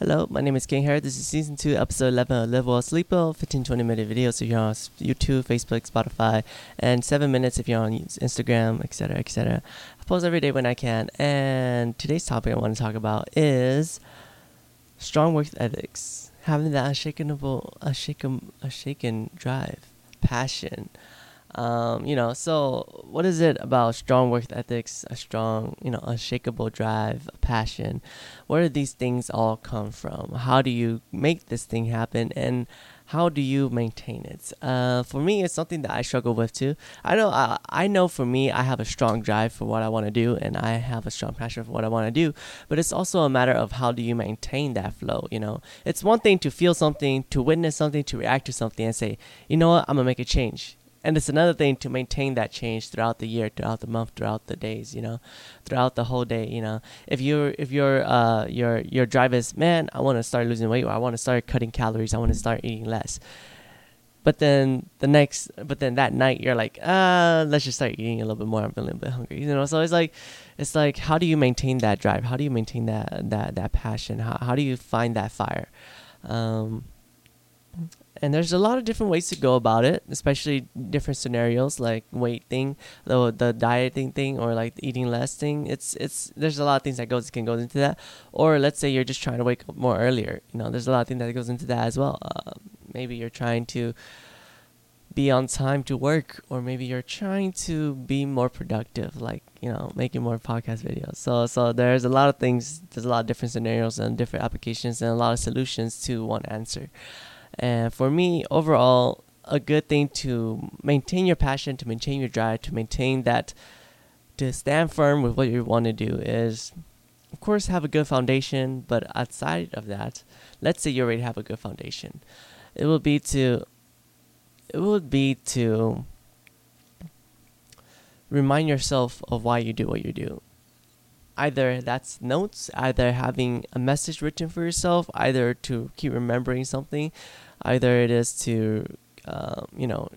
Hello, my name is King Harry. This is season 2, episode 11 of Live Well Sleep Well. 15 20 minute videos if you're on YouTube, Facebook, Spotify, and 7 minutes if you're on Instagram, etc. etc. I post every day when I can. And today's topic I want to talk about is strong work ethics. Having that unshakable, unshaken, unshaken drive, passion. Um, you know, so what is it about strong work ethics, a strong, you know, unshakable drive, passion? Where do these things all come from? How do you make this thing happen? And how do you maintain it? Uh, for me, it's something that I struggle with too. I know, I, I know for me, I have a strong drive for what I want to do, and I have a strong passion for what I want to do. But it's also a matter of how do you maintain that flow. You know, it's one thing to feel something, to witness something, to react to something, and say, you know what, I'm gonna make a change and it's another thing to maintain that change throughout the year throughout the month throughout the days you know throughout the whole day you know. If you're if your uh your your drive is man i want to start losing weight or i want to start cutting calories i want to start eating less. But then the next but then that night you're like uh let's just start eating a little bit more. I'm feeling a bit hungry you know. So it's like it's like how do you maintain that drive? How do you maintain that that that passion? How, how do you find that fire? Um and there's a lot of different ways to go about it especially different scenarios like weight thing the the dieting thing or like eating less thing. It's it's there's a lot of things that goes can go into that. Or let's say you're just trying to wake up more earlier you know there's a lot of things that goes into that as well. Uh, maybe you're trying to be on time to work or maybe you're trying to be more productive like you know making more podcast videos. So so there's a lot of things there's a lot of different scenarios and different applications and a lot of solutions to one answer and for me, overall, a good thing to maintain your passion, to maintain your drive, to maintain that, to stand firm with what you want to do is, of course, have a good foundation. But outside of that, let's say you already have a good foundation, it will be to, it would be to remind yourself of why you do what you do either that's notes, either having a message written for yourself, either to keep remembering something, either it is to, uh, you know,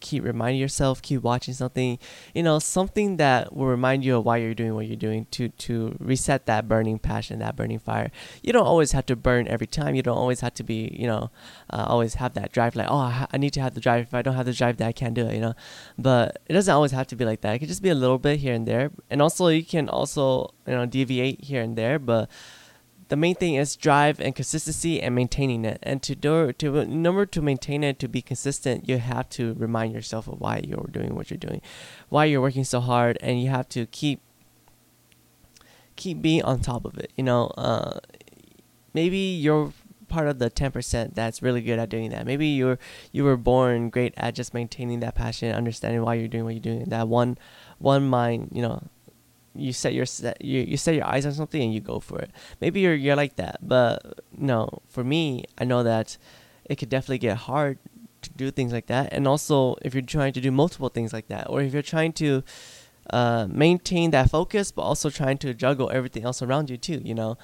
keep reminding yourself, keep watching something, you know, something that will remind you of why you're doing what you're doing to to reset that burning passion, that burning fire. You don't always have to burn every time. You don't always have to be, you know, uh, always have that drive like, oh, I need to have the drive. If I don't have the drive, then I can't do it, you know. But it doesn't always have to be like that. It could just be a little bit here and there, and also you can also, you know, deviate here and there, but the main thing is drive and consistency and maintaining it. And to do to in order to maintain it to be consistent, you have to remind yourself of why you're doing what you're doing, why you're working so hard, and you have to keep keep being on top of it. You know, uh, maybe you're part of the 10% that's really good at doing that. Maybe you're you were born great at just maintaining that passion, understanding why you're doing what you're doing. That one one mind, you know, you set your set you, you set your eyes on something and you go for it. Maybe you're you're like that, but no, for me, I know that it could definitely get hard to do things like that. And also, if you're trying to do multiple things like that, or if you're trying to uh, maintain that focus, but also trying to juggle everything else around you too, you know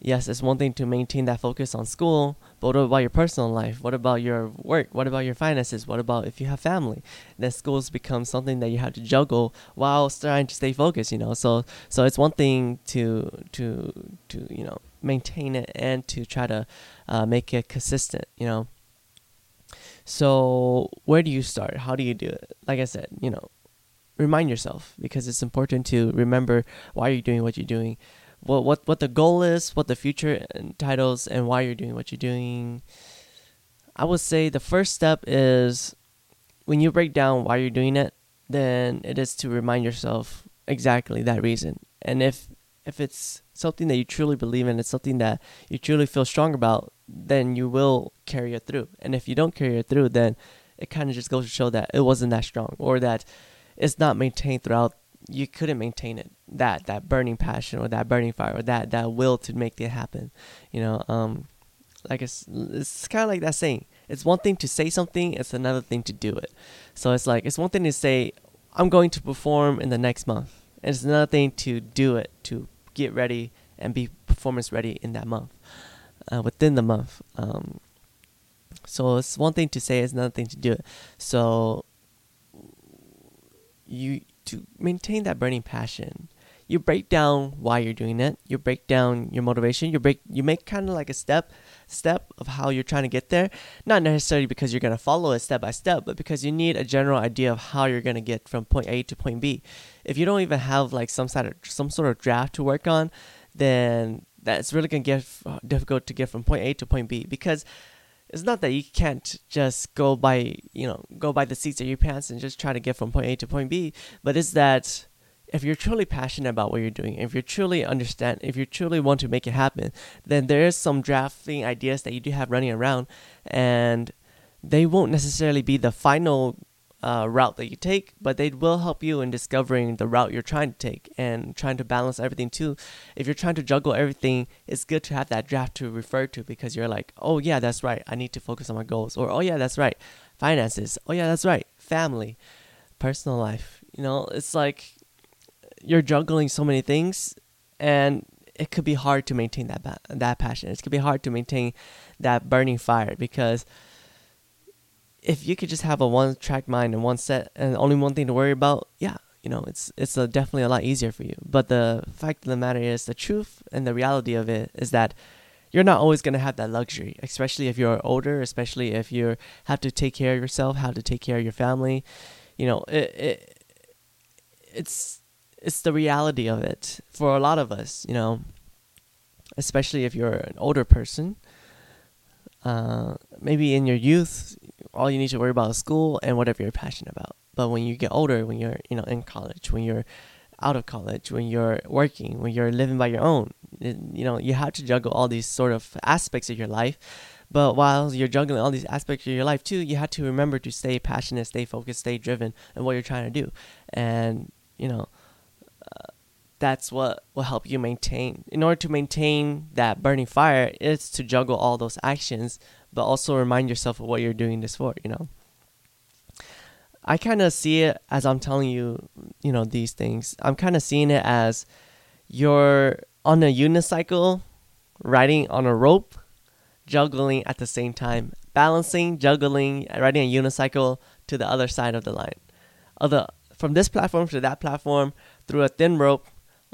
yes, it's one thing to maintain that focus on school, but what about your personal life? What about your work? What about your finances? What about if you have family? Then schools become something that you have to juggle while trying to stay focused, you know. So so it's one thing to to to you know maintain it and to try to uh, make it consistent, you know. So where do you start? How do you do it? Like I said, you know, remind yourself because it's important to remember why you're doing what you're doing what what what the goal is, what the future entitles, and why you're doing what you're doing. I would say the first step is when you break down why you're doing it, then it is to remind yourself exactly that reason. And if if it's something that you truly believe in, it's something that you truly feel strong about, then you will carry it through. And if you don't carry it through, then it kind of just goes to show that it wasn't that strong or that it's not maintained throughout you couldn't maintain it. That that burning passion or that burning fire or that that will to make it happen you know um like it's it's kind of like that saying it's one thing to say something it's another thing to do it. So it's like it's one thing to say i'm going to perform in the next month and it's another thing to do it to get ready and be performance ready in that month uh, within the month um so it's one thing to say it's another thing to do it. So you to maintain that burning passion you break down why you're doing it. You break down your motivation. You break you make kind of like a step step of how you're trying to get there. Not necessarily because you're going to follow it step by step, but because you need a general idea of how you're going to get from point A to point B. If you don't even have like some sort of some sort of draft to work on, then that's really going to get uh, difficult to get from point A to point B because it's not that you can't just go by you know go by the seats of your pants and just try to get from point A to point B, but it's that if you're truly passionate about what you're doing, if you truly understand, if you truly want to make it happen, then there is some drafting ideas that you do have running around, and they won't necessarily be the final uh, route that you take, but they will help you in discovering the route you're trying to take and trying to balance everything too. If you're trying to juggle everything, it's good to have that draft to refer to because you're like, oh yeah, that's right, I need to focus on my goals, or oh yeah, that's right, finances, oh yeah, that's right, family, personal life. You know, it's like you're juggling so many things, and it could be hard to maintain that ba- that passion. It could be hard to maintain that burning fire because if you could just have a one track mind and one set and only one thing to worry about, yeah, you know, it's it's a, definitely a lot easier for you. But the fact of the matter is, the truth and the reality of it is that you're not always gonna have that luxury, especially if you're older, especially if you have to take care of yourself, have to take care of your family. You know, it, it it's it's the reality of it for a lot of us. You know, especially if you're an older person. Uh, maybe in your youth, all you need to worry about is school and whatever you're passionate about. But when you get older, when you're you know in college, when you're out of college, when you're working, when you're living by your own, you know you have to juggle all these sort of aspects of your life. But while you're juggling all these aspects of your life too, you have to remember to stay passionate, stay focused, stay driven in what you're trying to do, and you know. Uh, that's what will help you maintain. In order to maintain that burning fire, is to juggle all those actions but also remind yourself of what you're doing this for, you know. I kind of see it as I'm telling you, you know, these things. I'm kind of seeing it as you're on a unicycle, riding on a rope, juggling at the same time, balancing, juggling, riding a unicycle to the other side of the line. Other from this platform to that platform through a thin rope,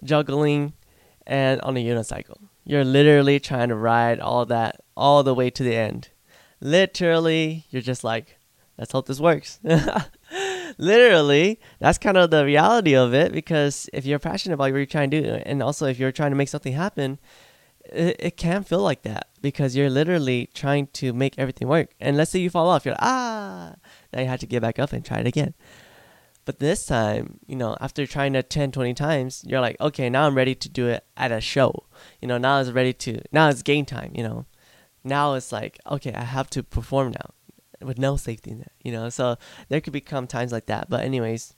juggling, and on a unicycle. You're literally trying to ride all that all the way to the end. Literally, you're just like, let's hope this works. Literally, that's kind of the reality of it because if you're passionate about what you're trying to do, and also if you're trying to make something happen, it, it can feel like that because you're literally trying to make everything work. And let's say you fall off, you're like, ah, now you have to get back up and try it again. But this time, you know, after trying it 10, 20 times, you're like, okay, now I'm ready to do it at a show. You know, now it's ready to, now it's game time, you know. Now it's like, okay, I have to perform now with no safety net, you know. So there could become times like that. But, anyways,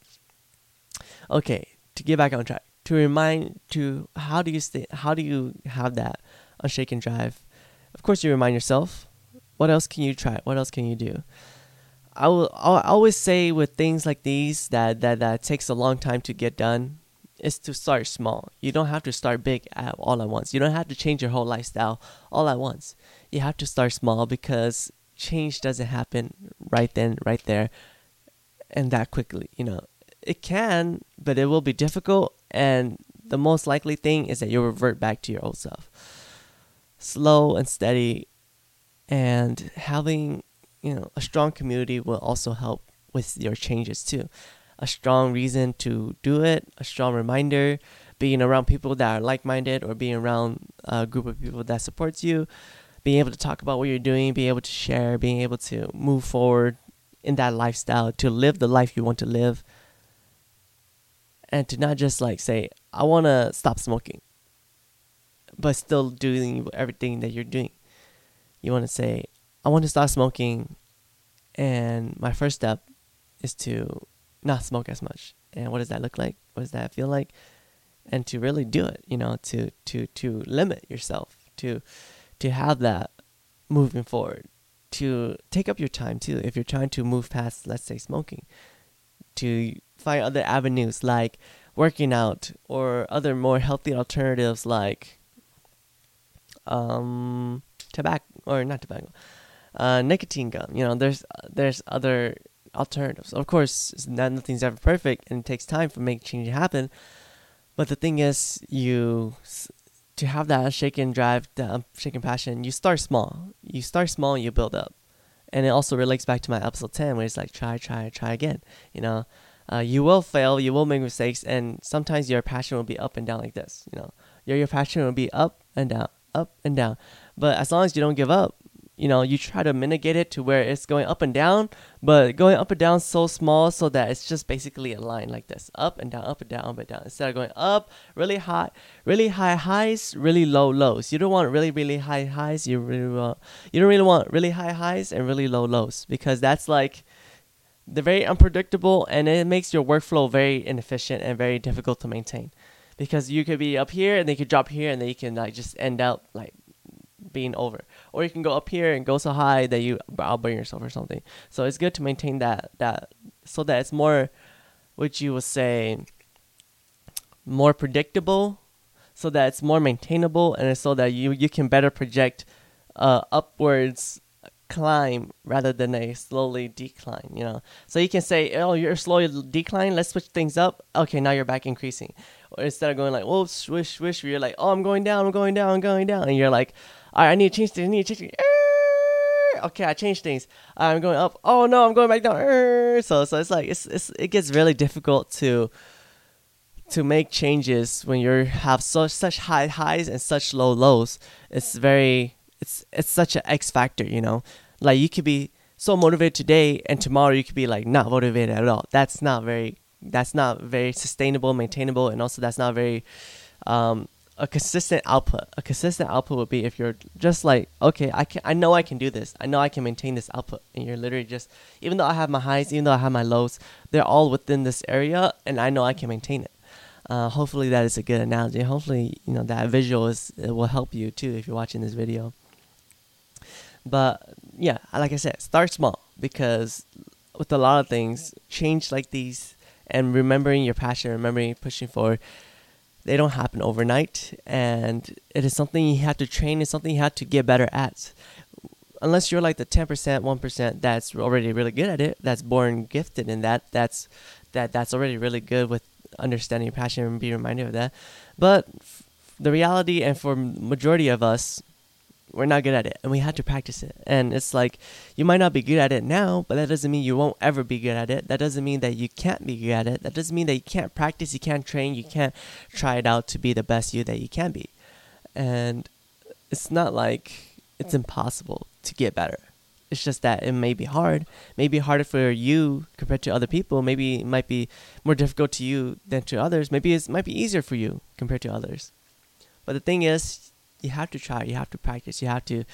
okay, to get back on track, to remind, to how do you stay, how do you have that unshaken drive? Of course, you remind yourself. What else can you try? What else can you do? I will I always say with things like these that, that that takes a long time to get done is to start small. You don't have to start big at all at once. You don't have to change your whole lifestyle all at once. You have to start small because change doesn't happen right then, right there, and that quickly. You know, it can, but it will be difficult. And the most likely thing is that you'll revert back to your old self. Slow and steady, and having you know, a strong community will also help with your changes too. A strong reason to do it, a strong reminder, being around people that are like minded or being around a group of people that supports you, being able to talk about what you're doing, being able to share, being able to move forward in that lifestyle, to live the life you want to live. And to not just like say, I want to stop smoking, but still doing everything that you're doing. You want to say, I want to start smoking, and my first step is to not smoke as much. And what does that look like? What does that feel like? And to really do it, you know, to to to limit yourself, to to have that moving forward, to take up your time too. If you're trying to move past, let's say, smoking, to find other avenues like working out or other more healthy alternatives like um tobacco or not tobacco uh, nicotine gum. You know, there's there's other alternatives. Of course, not, nothing's ever perfect, and it takes time for make change happen. but the thing is, you to have that shaken drive, that shaken passion, you start small. You start small and you build up. And it also relates back to my episode 10 where it's like try, try, try again. You know, uh, you will fail, you will make mistakes, and sometimes your passion will be up and down like this. You know, your, your passion will be up and down, up and down. But as long as you don't give up, you know, you try to mitigate it to where it's going up and down, but going up and down so small so that it's just basically a line like this up and down, up and down, up and down. Instead of going up really high, really high highs, really low lows. You don't want really, really high highs. You really want, you don't really want really high highs and really low lows because that's like, they're very unpredictable and it makes your workflow very inefficient and very difficult to maintain because you could be up here and they could drop here and then you can like just end up like being over or you can go up here and go so high that you outburn yourself or something so it's good to maintain that that so that it's more what you would say more predictable so that it's more maintainable and so that you you can better project uh, upwards climb rather than a slowly decline, you know. So you can say, oh, you're slowly declining, let's switch things up. Okay, now you're back increasing. Or instead of going like, whoa, swish, swish, you're like, oh, I'm going down, I'm going down, I'm going down. And you're like, all right, I need to change things, I need to change things. Okay, I changed things. I'm going up. Oh no, I'm going back down. So so it's like it's, it's it gets really difficult to to make changes when you have such such high highs and such low lows. It's very it's it's such an X factor, you know. Like you could be so motivated today, and tomorrow you could be like not motivated at all. That's not very that's not very sustainable, maintainable, and also that's not very um, a consistent output. A consistent output would be if you're just like, okay, I can, I know I can do this. I know I can maintain this output, and you're literally just, even though I have my highs, even though I have my lows, they're all within this area, and I know I can maintain it. Uh, hopefully that is a good analogy. Hopefully, you know that visual is will help you too if you're watching this video. But yeah, like I said, start small because with a lot of things, change like these and remembering your passion, remembering pushing forward, they don't happen overnight. And it is something you have to train, it's something you have to get better at. Unless you're like the 10%, 1% that's already really good at it, that's born gifted in that, that's that that's already really good with understanding your passion and be reminded of that. But the reality and for majority of us we're not good at it and we had to practice it. And it's like you might not be good at it now but that doesn't mean you won't ever be good at it. That doesn't mean that you can't be good at it. That doesn't mean that you can't practice you can't train you can't try it out to be the best you that you can be. And it's not like it's impossible to get better. It's just that it may be hard maybe harder for you compared to other people. Maybe it might be more difficult to you than to others. Maybe it might be easier for you compared to others. But the thing is you have to try, you have to practice, you have to.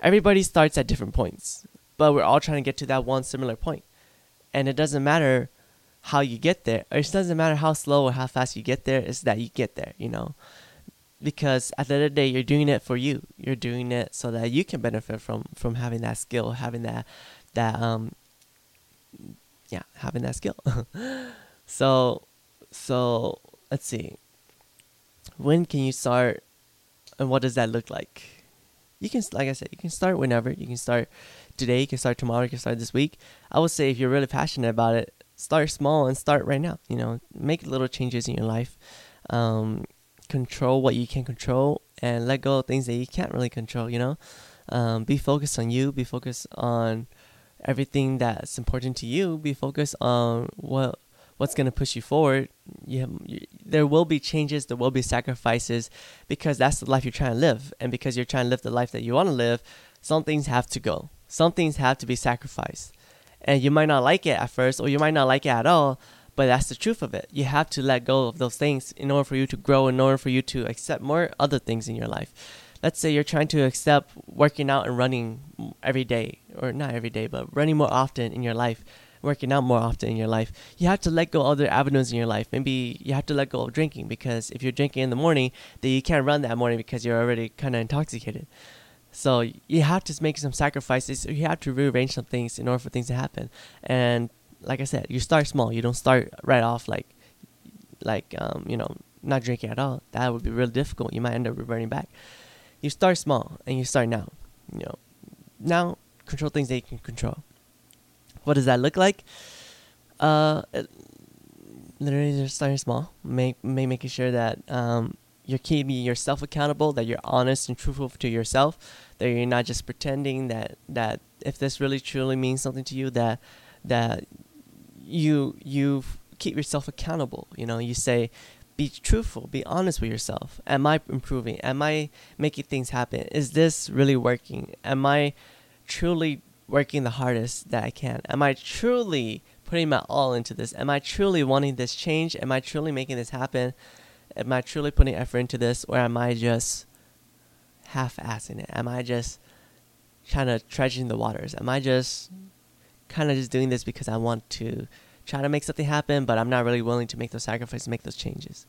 Everybody starts at different points, but we're all trying to get to that one similar point. And it doesn't matter how you get there, it doesn't matter how slow or how fast you get there, it's that you get there, you know? Because at the end of the day, you're doing it for you. You're doing it so that you can benefit from from having that skill, having that that um yeah, having that skill. so so let's see. When can you start and what does that look like? You can, like I said, you can start whenever. You can start today. You can start tomorrow. You can start this week. I would say if you're really passionate about it, start small and start right now. You know, make little changes in your life. Um, control what you can control and let go of things that you can't really control. You know, um, be focused on you. Be focused on everything that's important to you. Be focused on what what's going to push you forward. You, you, there will be changes, there will be sacrifices because that's the life you're trying to live. And because you're trying to live the life that you want to live, some things have to go. Some things have to be sacrificed. And you might not like it at first, or you might not like it at all, but that's the truth of it. You have to let go of those things in order for you to grow, in order for you to accept more other things in your life. Let's say you're trying to accept working out and running every day, or not every day, but running more often in your life working out more often in your life, you have to let go other avenues in your life. Maybe you have to let go of drinking because if you're drinking in the morning, then you can't run that morning because you're already kind of intoxicated. So you have to make some sacrifices. You have to rearrange some things in order for things to happen. And like I said, you start small. You don't start right off like, like um, you know, not drinking at all. That would be really difficult. You might end up reverting back. You start small and you start now. You know, now control things that you can control. What does that look like? Uh, literally just starting small. Make, make making sure that um, you're keeping yourself accountable, that you're honest and truthful to yourself, that you're not just pretending that that if this really truly means something to you, that that you you keep yourself accountable. You know, you say, be truthful, be honest with yourself. Am I improving? Am I making things happen? Is this really working? Am I truly working the hardest that I can? Am I truly putting my all into this? Am I truly wanting this change? Am I truly making this happen? Am I truly putting effort into this, or am I just half-assing it? Am I just kind of treasuring the waters? Am I just kind of just doing this because I want to try to make something happen, but I'm not really willing to make those sacrifices, make those changes?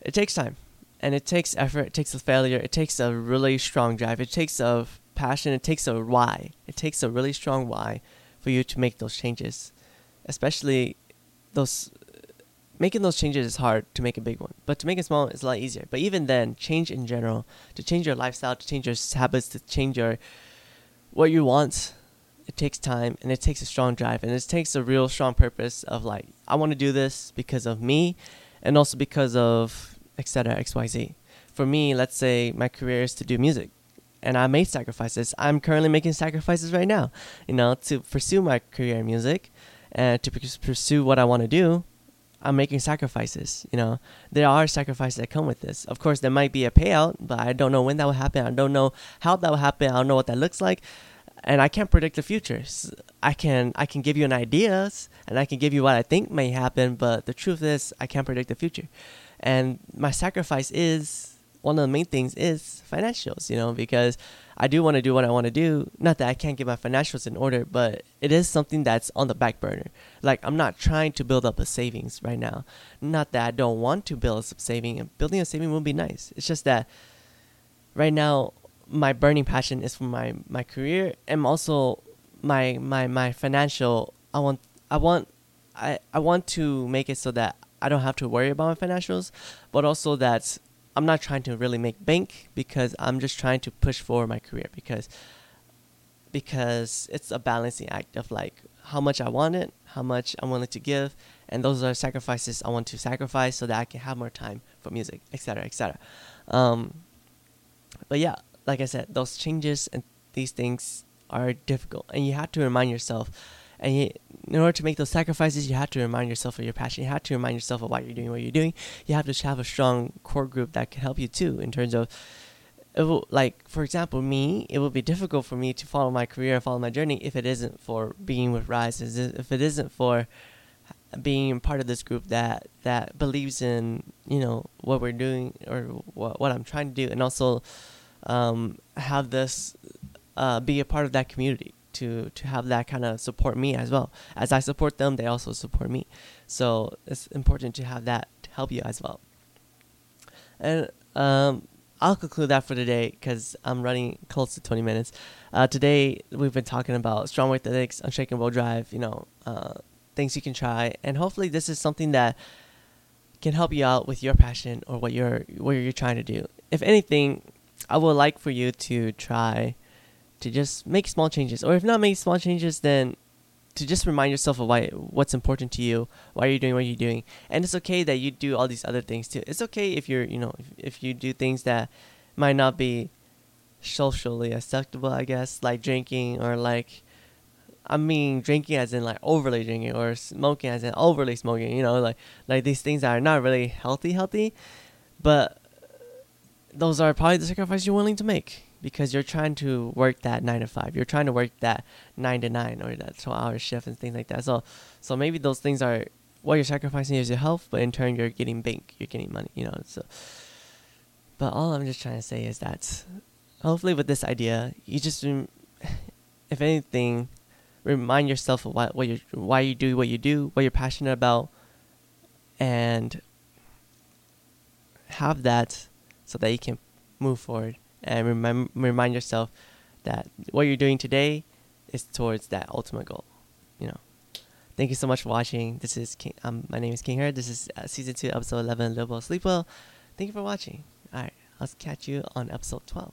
It takes time, and it takes effort. It takes a failure. It takes a really strong drive. It takes a passion. It takes a why. It takes a really strong why for you to make those changes, especially those making those changes is hard to make a big one, but to make a small one is a lot easier. But even then, change in general, to change your lifestyle, to change your habits, to change your what you want, it takes time and it takes a strong drive and it takes a real strong purpose of like I want to do this because of me, and also because of etc. X Y Z. For me, let's say my career is to do music and I made sacrifices. I'm currently making sacrifices right now, you know, to pursue my career in music and to pursue what I want to do. I'm making sacrifices. You know, there are sacrifices that come with this. Of course, there might be a payout, but I don't know when that will happen. I don't know how that will happen. I don't know what that looks like, and I can't predict the future. I can I can give you an ideas, and I can give you what I think may happen, but the truth is, I can't predict the future. And my sacrifice is one of the main things is financials. You know, because I do want to do what I want to do. Not that I can't get my financials in order, but it is something that's on the back burner. Like I'm not trying to build up a savings right now. Not that I don't want to build a saving. And building a saving would be nice. It's just that right now my burning passion is for my my career and also my my my financial. I want I want I I want to make it so that I don't have to worry about my financials, but also that I'm not trying to really make bank because I'm just trying to push forward my career because because it's a balancing act of like how much I want it, how much I'm willing to give, and those are sacrifices I want to sacrifice so that I can have more time for music, etc., etc. Um, but yeah, like I said, those changes and these things are difficult, and you have to remind yourself and you, in order to make those sacrifices, you have to remind yourself of your passion. You have to remind yourself of why you're doing what you're doing. You have to have a strong core group that can help you too, in terms of, it will, like for example, me. It would be difficult for me to follow my career and follow my journey if it isn't for being with Rise. If it isn't for being part of this group that that believes in you know what we're doing or what what I'm trying to do, and also um, have this uh, be a part of that community to to have that kind of support me as well. As I support them, they also support me. So it's important to have that to help you as well. And um, I'll conclude that for today because I'm running close to 20 minutes. Uh, today we've been talking about strong work ethics, unshakable drive. You know, uh, things you can try, and hopefully this is something that can help you out with your passion or what you're what you're trying to do. If anything, I would like for you to try to just make small changes, or if not make small changes, then to just remind yourself of why what's important to you, why you're doing what you're doing, and it's okay that you do all these other things too. It's okay if you're you know if, if you do things that might not be socially acceptable, I guess, like drinking or like. I mean, drinking as in like overly drinking, or smoking as in overly smoking. You know, like like these things that are not really healthy, healthy, but those are probably the sacrifices you're willing to make because you're trying to work that nine to five. You're trying to work that nine to nine or that twelve hour shift and things like that. So so maybe those things are what you're sacrificing is your health, but in turn you're getting bank, you're getting money, you know. So but all I'm just trying to say is that hopefully with this idea, you just if anything, remind yourself of what, what you why you do what you do, what you're passionate about, and have that so that you can move forward and remind remind yourself that what you're doing today is towards that ultimate goal. You know. Thank you so much for watching. This is King. Um, my name is King Herd. This is uh, season two, episode eleven. Live well, sleep well. Thank you for watching. All right, I'll catch you on episode twelve.